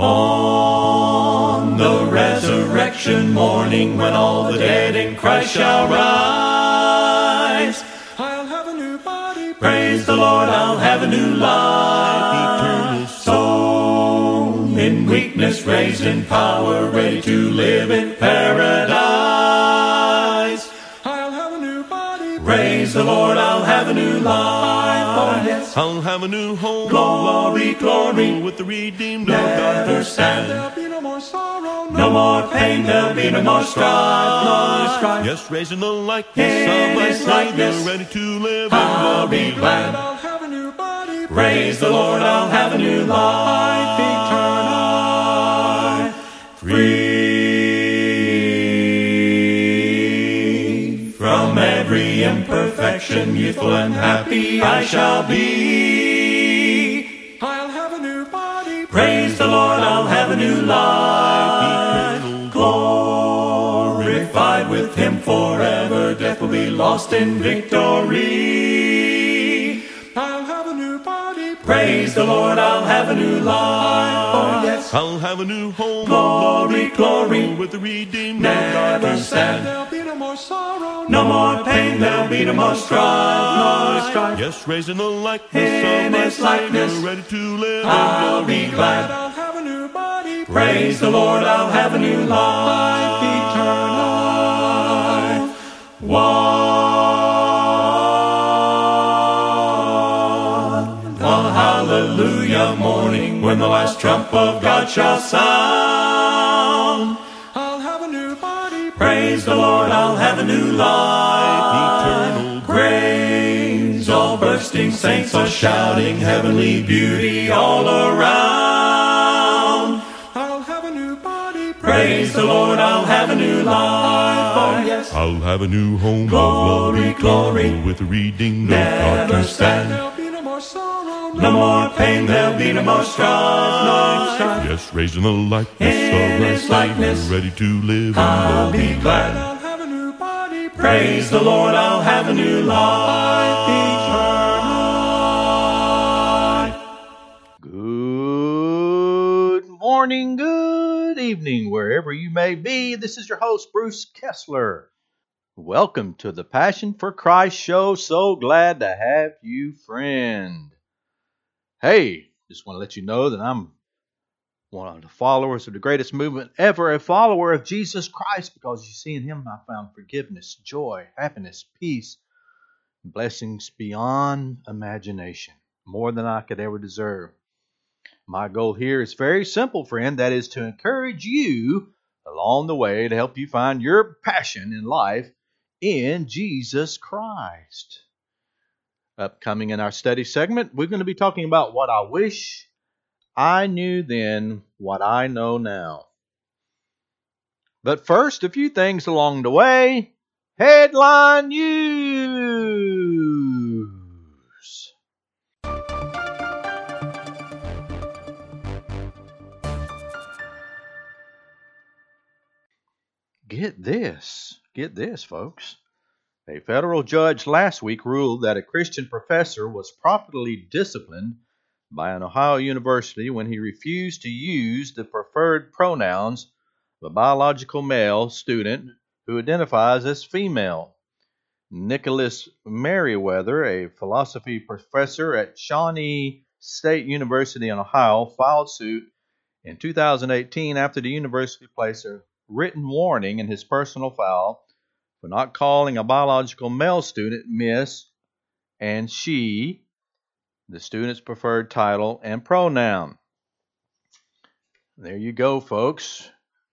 On the resurrection morning, when all the dead in Christ shall rise, I'll have a new body. praise the Lord, I'll have a new life. Eternal soul in weakness, raised in power, ready to live in paradise. I'll have a new body. Praise the Lord, I'll have a new life. Yes. I'll have a new home. Glory, glory. With the redeemed. Never stand. There'll be no more sorrow. No more pain, there'll be no more strife, no ah, strife. Yes, raising the likeness In of my Savior, ready to live I'll in be glad. I'll have a new body. Praise the Lord, I'll have a new life imperfection, youthful and happy I shall be. I'll have a new body. Praise the Lord, I'll have a new life. Glorified with Him forever, death will be lost in victory. Praise the Lord, I'll have a new life. Oh, yes. I'll have a new home. Glory, glory. With the redeemed Never stand. There'll be no more sorrow. No more pain, there'll be no more strife, no strife. Yes, raising the likeness In of His likeness. Savior, ready to live I'll be glad. I'll have a new body. Praise the Lord, I'll have a new life eternal. One. When the last trump of God shall sound. I'll have a new body. Praise the Lord, I'll have a new life Eternal Praise all bursting saints are shouting heavenly beauty all around. I'll have a new body. Praise the Lord, I'll have a new life. Oh, yes. I'll have a new home. of Glory, glory. With redeemed of Never God. stand. There'll be no more sorrow. No more pain, there'll be no more strife, no strife. Yes, raising the likeness In of my His Savior, likeness. ready to live in I'll be glad. I'll have a new body. Praise the Lord, I'll have a new life eternal. Good morning, good evening, wherever you may be. This is your host, Bruce Kessler. Welcome to the Passion for Christ show. So glad to have you, friend. Hey, just want to let you know that I'm one of the followers of the greatest movement ever, a follower of Jesus Christ, because you see, in Him I found forgiveness, joy, happiness, peace, blessings beyond imagination, more than I could ever deserve. My goal here is very simple, friend. That is to encourage you along the way to help you find your passion in life in Jesus Christ. Upcoming in our study segment, we're going to be talking about what I wish I knew then, what I know now. But first, a few things along the way. Headline news. Get this. Get this, folks. A federal judge last week ruled that a Christian professor was properly disciplined by an Ohio university when he refused to use the preferred pronouns of a biological male student who identifies as female. Nicholas Meriwether, a philosophy professor at Shawnee State University in Ohio, filed suit in 2018 after the university placed a written warning in his personal file for not calling a biological male student Miss and she, the student's preferred title and pronoun. There you go, folks.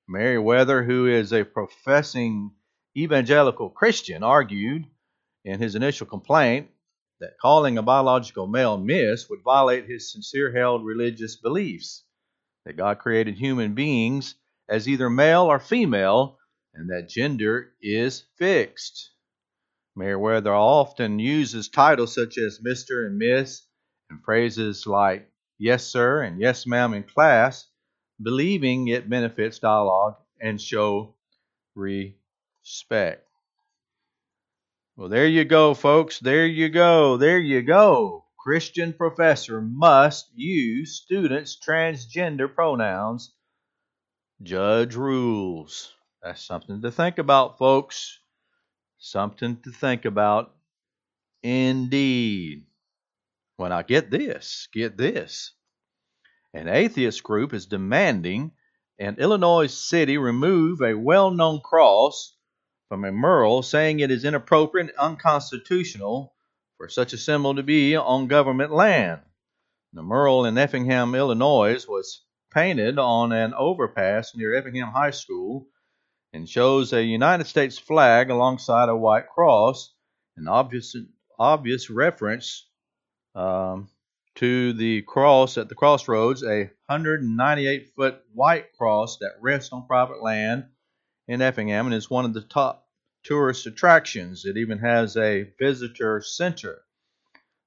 Meriwether, who is a professing evangelical Christian, argued in his initial complaint that calling a biological male Miss would violate his sincere held religious beliefs that God created human beings as either male or female and that gender is fixed. Meriwether often uses titles such as Mr. and Miss and phrases like yes, sir, and yes, ma'am in class, believing it benefits dialogue and show respect. Well, there you go, folks. There you go. There you go. Christian professor must use students' transgender pronouns. Judge rules. That's something to think about, folks. Something to think about indeed. Well, now get this, get this. An atheist group is demanding an Illinois city remove a well known cross from a mural, saying it is inappropriate and unconstitutional for such a symbol to be on government land. The mural in Effingham, Illinois was painted on an overpass near Effingham High School and shows a United States flag alongside a white cross, an obvious, obvious reference um, to the cross at the crossroads, a 198 foot white cross that rests on private land in Effingham and is one of the top tourist attractions. It even has a visitor center.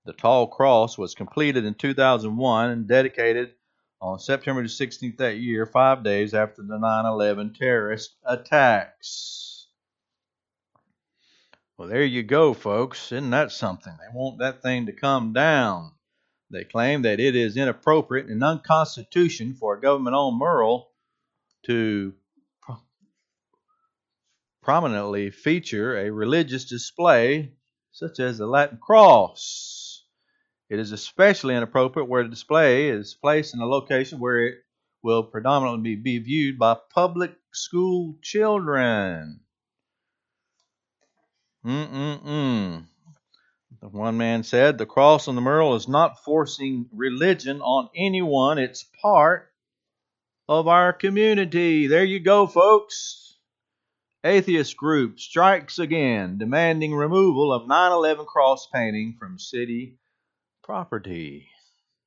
The tall cross was completed in 2001 and dedicated on September the 16th that year, five days after the 9 11 terrorist attacks. Well, there you go, folks. Isn't that something? They want that thing to come down. They claim that it is inappropriate and unconstitutional for a government owned mural to pro- prominently feature a religious display such as the Latin cross. It is especially inappropriate where the display is placed in a location where it will predominantly be viewed by public school children. Mm-mm-mm. The one man said, The cross on the mural is not forcing religion on anyone, it's part of our community. There you go, folks. Atheist group strikes again, demanding removal of 9 11 cross painting from city property.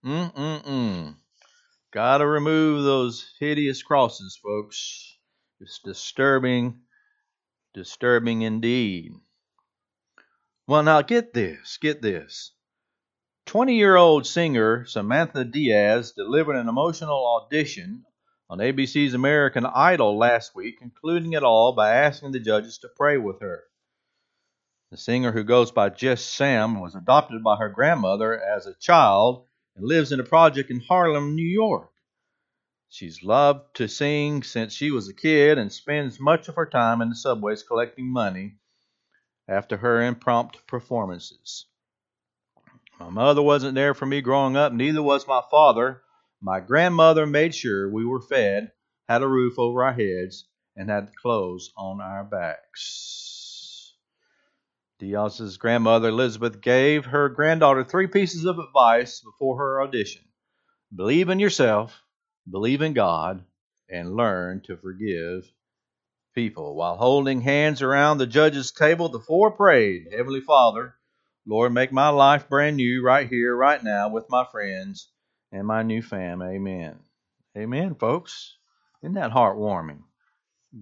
Mm-mm-mm. Gotta remove those hideous crosses, folks. It's disturbing, disturbing indeed. Well, now get this, get this. 20 year old singer Samantha Diaz delivered an emotional audition on ABC's American Idol last week, concluding it all by asking the judges to pray with her. The singer, who goes by Just Sam, was adopted by her grandmother as a child and lives in a project in Harlem, New York. She's loved to sing since she was a kid and spends much of her time in the subways collecting money after her impromptu performances. My mother wasn't there for me growing up, neither was my father. My grandmother made sure we were fed, had a roof over our heads, and had clothes on our backs. Diaz's grandmother Elizabeth gave her granddaughter three pieces of advice before her audition believe in yourself, believe in God, and learn to forgive people. While holding hands around the judge's table, the four prayed, Heavenly Father, Lord, make my life brand new right here, right now, with my friends and my new fam. Amen. Amen, folks. Isn't that heartwarming?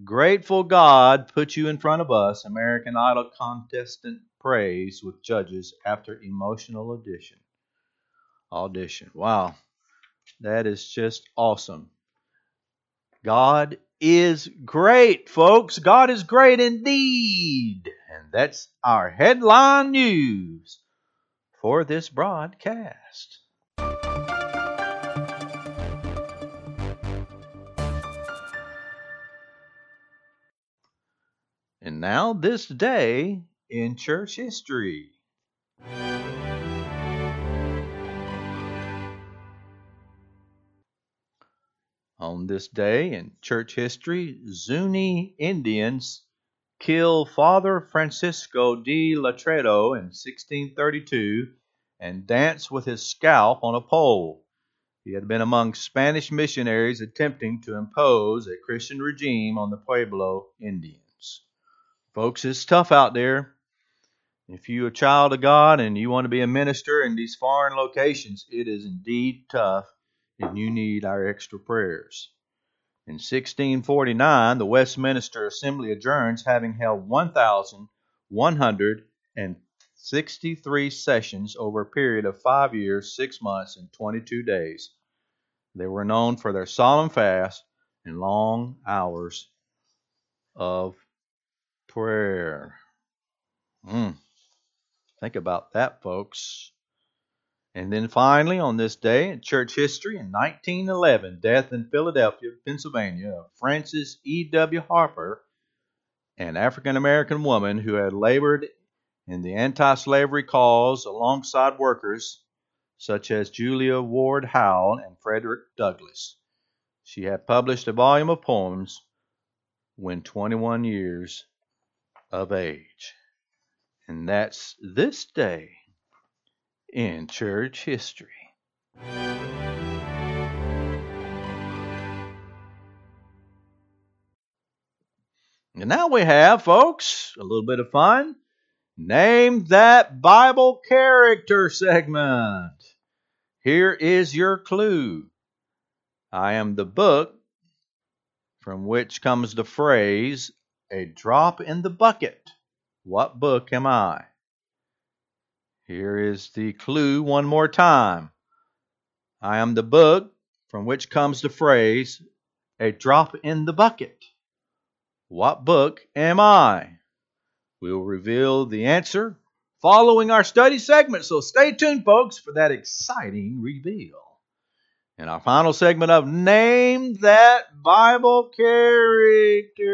Grateful God put you in front of us, American Idol contestant prays with judges after emotional audition. Audition. Wow. That is just awesome. God is great, folks. God is great indeed. And that's our headline news for this broadcast. Now, this day in church history. On this day in church history, Zuni Indians kill Father Francisco de Letrado in 1632 and dance with his scalp on a pole. He had been among Spanish missionaries attempting to impose a Christian regime on the Pueblo Indians. Folks, it's tough out there. If you're a child of God and you want to be a minister in these foreign locations, it is indeed tough and you need our extra prayers. In 1649, the Westminster Assembly adjourns, having held 1,163 sessions over a period of five years, six months, and 22 days. They were known for their solemn fast and long hours of prayer. Mm. Think about that, folks. And then finally, on this day in church history, in 1911, death in Philadelphia, Pennsylvania, of Frances E.W. Harper, an African American woman who had labored in the anti slavery cause alongside workers such as Julia Ward Howe and Frederick Douglass. She had published a volume of poems when 21 years of age. And that's this day in church history. And now we have, folks, a little bit of fun. Name that Bible character segment. Here is your clue. I am the book from which comes the phrase, a drop in the bucket. What book am I? Here is the clue one more time. I am the book from which comes the phrase, a drop in the bucket. What book am I? We'll reveal the answer following our study segment, so stay tuned, folks, for that exciting reveal. In our final segment of Name That Bible Character.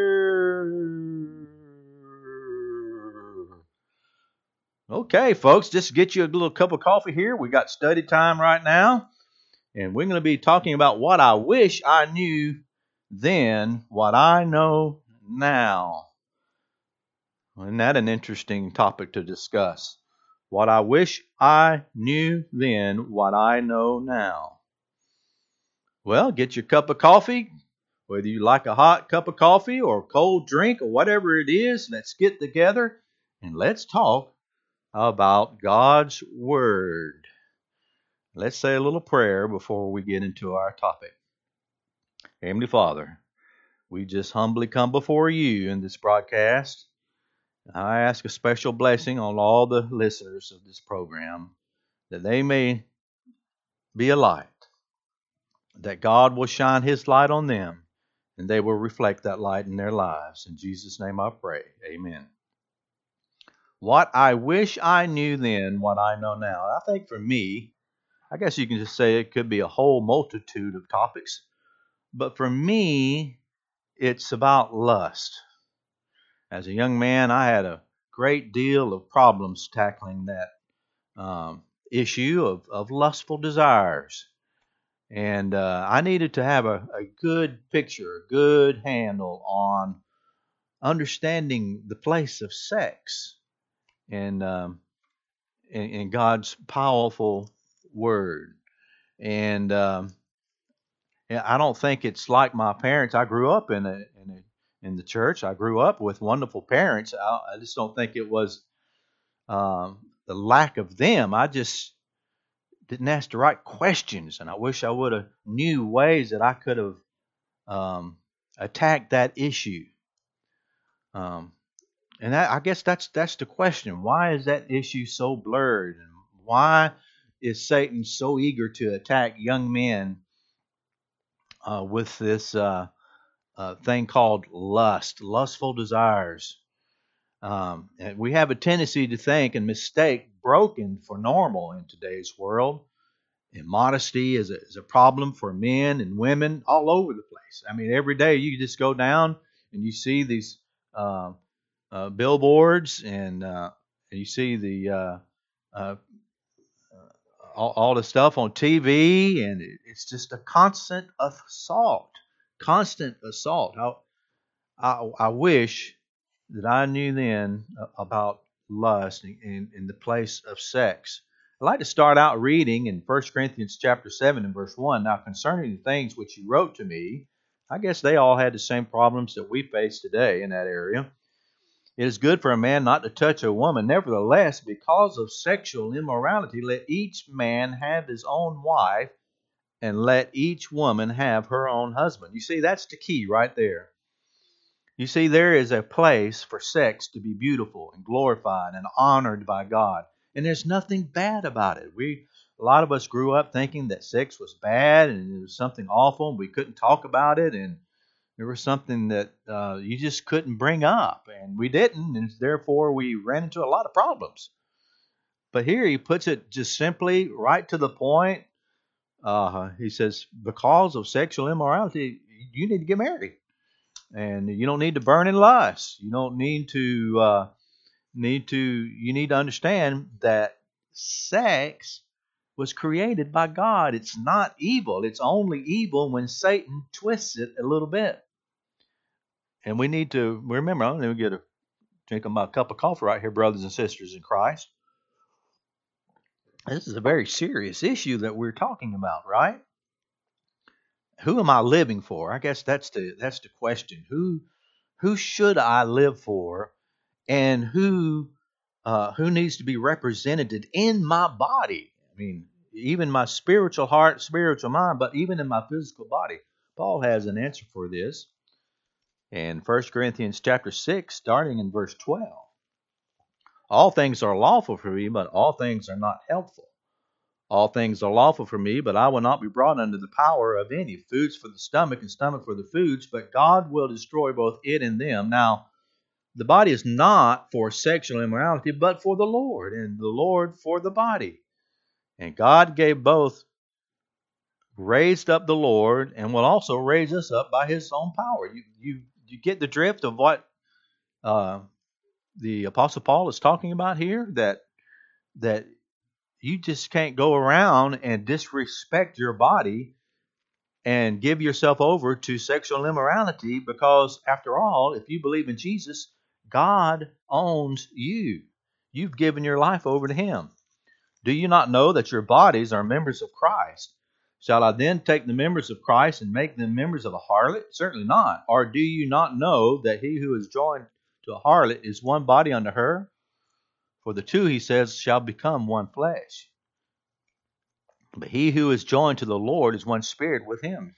Okay, folks, just get you a little cup of coffee here. We got study time right now, and we're going to be talking about what I wish I knew then, what I know now. Isn't that an interesting topic to discuss? What I wish I knew then, what I know now. Well, get your cup of coffee, whether you like a hot cup of coffee or a cold drink or whatever it is, let's get together and let's talk about God's Word. Let's say a little prayer before we get into our topic. Heavenly Father, we just humbly come before you in this broadcast. I ask a special blessing on all the listeners of this program that they may be a light, that God will shine His light on them, and they will reflect that light in their lives. In Jesus' name I pray. Amen. What I wish I knew then, what I know now. I think for me, I guess you can just say it could be a whole multitude of topics. But for me, it's about lust. As a young man, I had a great deal of problems tackling that um, issue of, of lustful desires. And uh, I needed to have a, a good picture, a good handle on understanding the place of sex and um, in, in, God's powerful word. And um, I don't think it's like my parents. I grew up in a, in a, in the church. I grew up with wonderful parents. I, I just don't think it was um, the lack of them. I just didn't ask the right questions, and I wish I would have knew ways that I could have um, attacked that issue. Um, and that, I guess that's that's the question. Why is that issue so blurred? And why is Satan so eager to attack young men uh, with this uh, uh, thing called lust, lustful desires? Um, and we have a tendency to think and mistake broken for normal in today's world. Immodesty is a, is a problem for men and women all over the place. I mean, every day you just go down and you see these uh, uh, billboards and, uh, you see the uh, uh, all, all, the stuff on TV, and it, it's just a constant assault, constant assault. I, I, I wish that I knew then about lust in, in the place of sex. I'd like to start out reading in 1 Corinthians chapter 7 and verse 1. Now, concerning the things which you wrote to me, I guess they all had the same problems that we face today in that area. It is good for a man not to touch a woman. Nevertheless, because of sexual immorality, let each man have his own wife, and let each woman have her own husband. You see, that's the key right there. You see, there is a place for sex to be beautiful and glorified and honored by God. And there's nothing bad about it. We a lot of us grew up thinking that sex was bad and it was something awful and we couldn't talk about it and there was something that uh, you just couldn't bring up, and we didn't, and therefore we ran into a lot of problems. But here he puts it just simply right to the point. Uh, he says, because of sexual immorality, you need to get married, and you don't need to burn in lust. You don't need to uh, need to. You need to understand that sex was created by God. It's not evil. It's only evil when Satan twists it a little bit. And we need to remember. I'm going to get a drink of my cup of coffee right here, brothers and sisters in Christ. This is a very serious issue that we're talking about, right? Who am I living for? I guess that's the that's the question. Who who should I live for, and who uh, who needs to be represented in my body? I mean, even my spiritual heart, spiritual mind, but even in my physical body. Paul has an answer for this in 1 Corinthians chapter 6, starting in verse 12. All things are lawful for me, but all things are not helpful. All things are lawful for me, but I will not be brought under the power of any. Foods for the stomach and stomach for the foods, but God will destroy both it and them. Now, the body is not for sexual immorality, but for the Lord, and the Lord for the body. And God gave both, raised up the Lord, and will also raise us up by his own power. You, you, you get the drift of what uh, the Apostle Paul is talking about here? That that you just can't go around and disrespect your body and give yourself over to sexual immorality because, after all, if you believe in Jesus, God owns you. You've given your life over to Him. Do you not know that your bodies are members of Christ? Shall I then take the members of Christ and make them members of a harlot? Certainly not. Or do you not know that he who is joined to a harlot is one body unto her? For the two, he says, shall become one flesh. But he who is joined to the Lord is one spirit with him.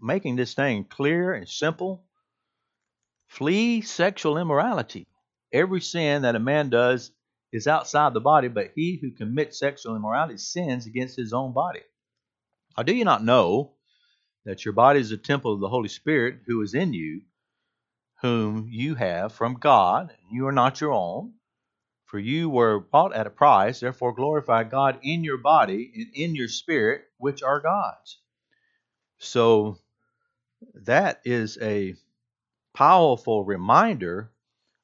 Making this thing clear and simple. Flee sexual immorality. Every sin that a man does is outside the body, but he who commits sexual immorality sins against his own body. Or do you not know that your body is a temple of the Holy Spirit who is in you, whom you have from God, you are not your own? For you were bought at a price, therefore glorify God in your body and in your spirit, which are God's. So that is a powerful reminder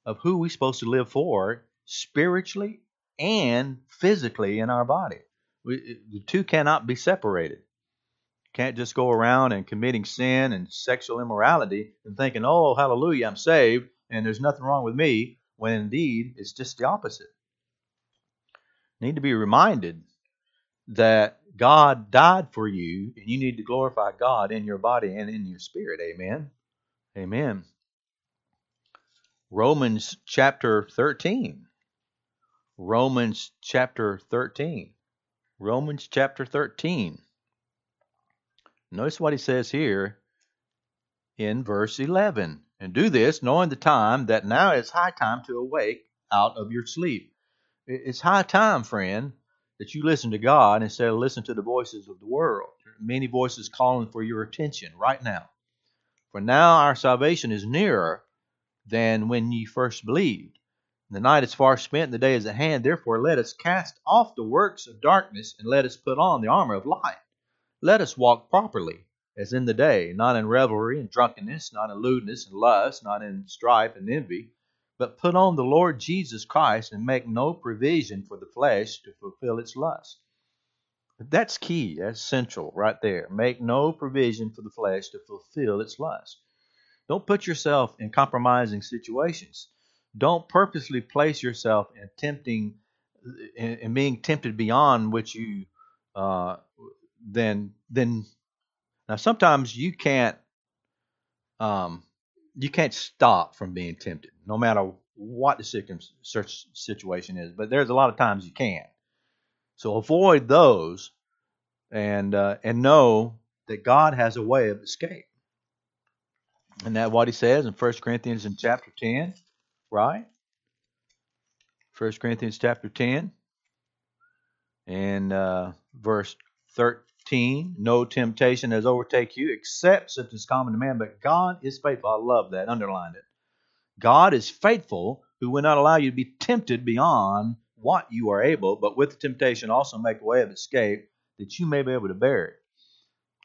of who we're supposed to live for spiritually and physically in our body. We, the two cannot be separated. Can't just go around and committing sin and sexual immorality and thinking, oh, hallelujah, I'm saved and there's nothing wrong with me, when indeed it's just the opposite. need to be reminded that God died for you and you need to glorify God in your body and in your spirit. Amen. Amen. Romans chapter 13. Romans chapter 13. Romans chapter 13. Notice what he says here in verse 11. And do this, knowing the time that now is high time to awake out of your sleep. It's high time, friend, that you listen to God instead of listening to the voices of the world. Many voices calling for your attention right now. For now our salvation is nearer than when ye first believed. The night is far spent, the day is at hand. Therefore, let us cast off the works of darkness, and let us put on the armor of light. Let us walk properly, as in the day, not in revelry and drunkenness, not in lewdness and lust, not in strife and envy, but put on the Lord Jesus Christ, and make no provision for the flesh to fulfill its lust. That's key. That's central right there. Make no provision for the flesh to fulfill its lust. Don't put yourself in compromising situations don't purposely place yourself in tempting in, being tempted beyond which you uh, then then now sometimes you can't um, you can't stop from being tempted no matter what the situation is but there's a lot of times you can't so avoid those and uh, and know that God has a way of escape and that what he says in 1 Corinthians in chapter 10 right? 1 Corinthians chapter 10 and uh, verse 13. No temptation has overtaken you except such as common to man, but God is faithful. I love that. Underline it. God is faithful who will not allow you to be tempted beyond what you are able, but with the temptation also make a way of escape that you may be able to bear it.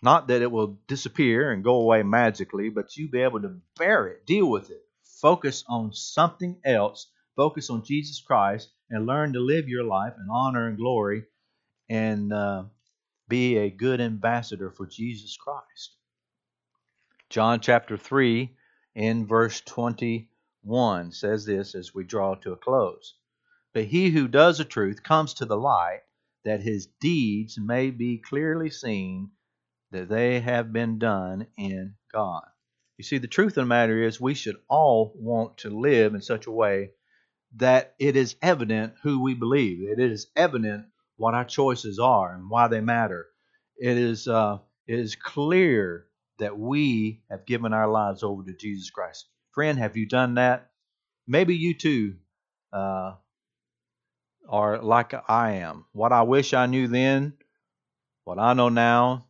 Not that it will disappear and go away magically, but you be able to bear it, deal with it. Focus on something else. Focus on Jesus Christ and learn to live your life in honor and glory and uh, be a good ambassador for Jesus Christ. John chapter 3 in verse 21 says this as we draw to a close. But he who does the truth comes to the light, that his deeds may be clearly seen that they have been done in God. You see, the truth of the matter is, we should all want to live in such a way that it is evident who we believe. It is evident what our choices are and why they matter. It is, uh, it is clear that we have given our lives over to Jesus Christ. Friend, have you done that? Maybe you too uh, are like I am. What I wish I knew then, what I know now,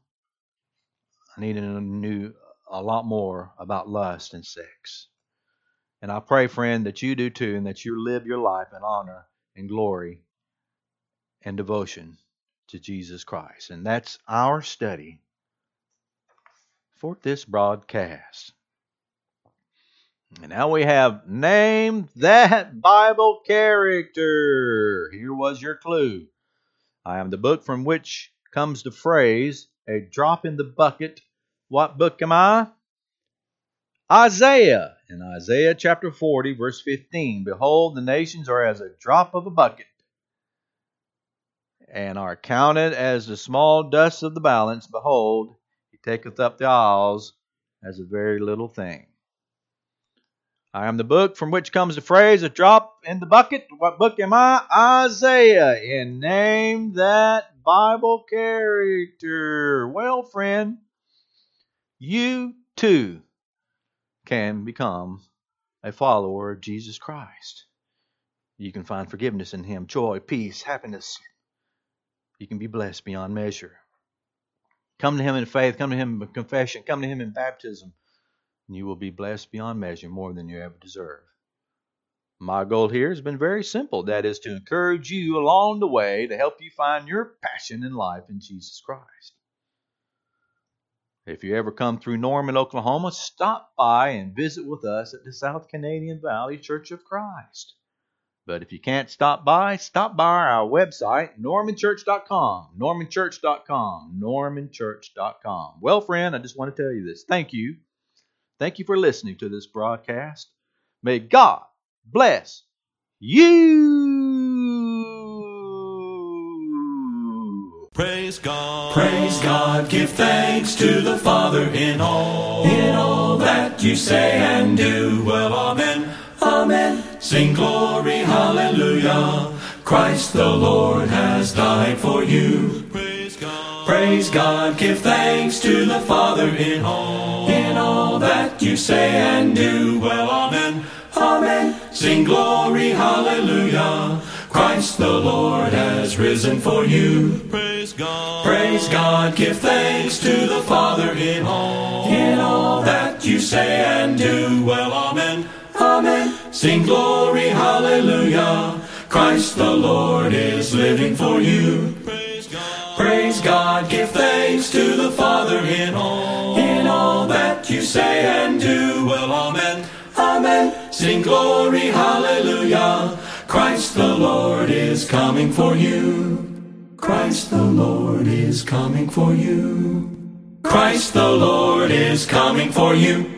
I need to know a lot more about lust and sex. And I pray, friend, that you do too, and that you live your life in honor and glory and devotion to Jesus Christ. And that's our study for this broadcast. And now we have named that Bible character. Here was your clue. I am the book from which comes the phrase, a drop in the bucket. What book am I? Isaiah. In Isaiah chapter 40, verse 15, Behold, the nations are as a drop of a bucket, and are counted as the small dust of the balance. Behold, he taketh up the isles as a very little thing. I am the book from which comes the phrase, a drop in the bucket. What book am I? Isaiah. And name that Bible character. Well, friend, you too can become a follower of Jesus Christ. You can find forgiveness in Him, joy, peace, happiness. You can be blessed beyond measure. Come to Him in faith, come to Him in confession, come to Him in baptism, and you will be blessed beyond measure more than you ever deserve. My goal here has been very simple that is, to encourage you along the way to help you find your passion in life in Jesus Christ. If you ever come through Norman, Oklahoma, stop by and visit with us at the South Canadian Valley Church of Christ. But if you can't stop by, stop by our website, normanchurch.com, normanchurch.com, normanchurch.com. Well, friend, I just want to tell you this. Thank you. Thank you for listening to this broadcast. May God bless you. Praise God. Praise God. Give thanks to the Father in all. In all that you say and do. Well, amen. Amen. Sing glory, hallelujah. Christ the Lord has died for you. Praise God. Praise God. Give thanks to the Father in all. In all that you say and do. Well, amen. Amen. Sing glory, hallelujah. Christ the Lord has risen for you. Praise God. Praise God. Give thanks to the Father in all. In all that you say and do. Well. Sing glory, hallelujah. Christ the Lord is living for you. Praise God. Praise God. Give thanks to the Father in all. In all that you say and do. Well, amen. Amen. Sing glory, hallelujah. Christ the Lord is coming for you. Christ the Lord is coming for you. Christ the Lord is coming for you.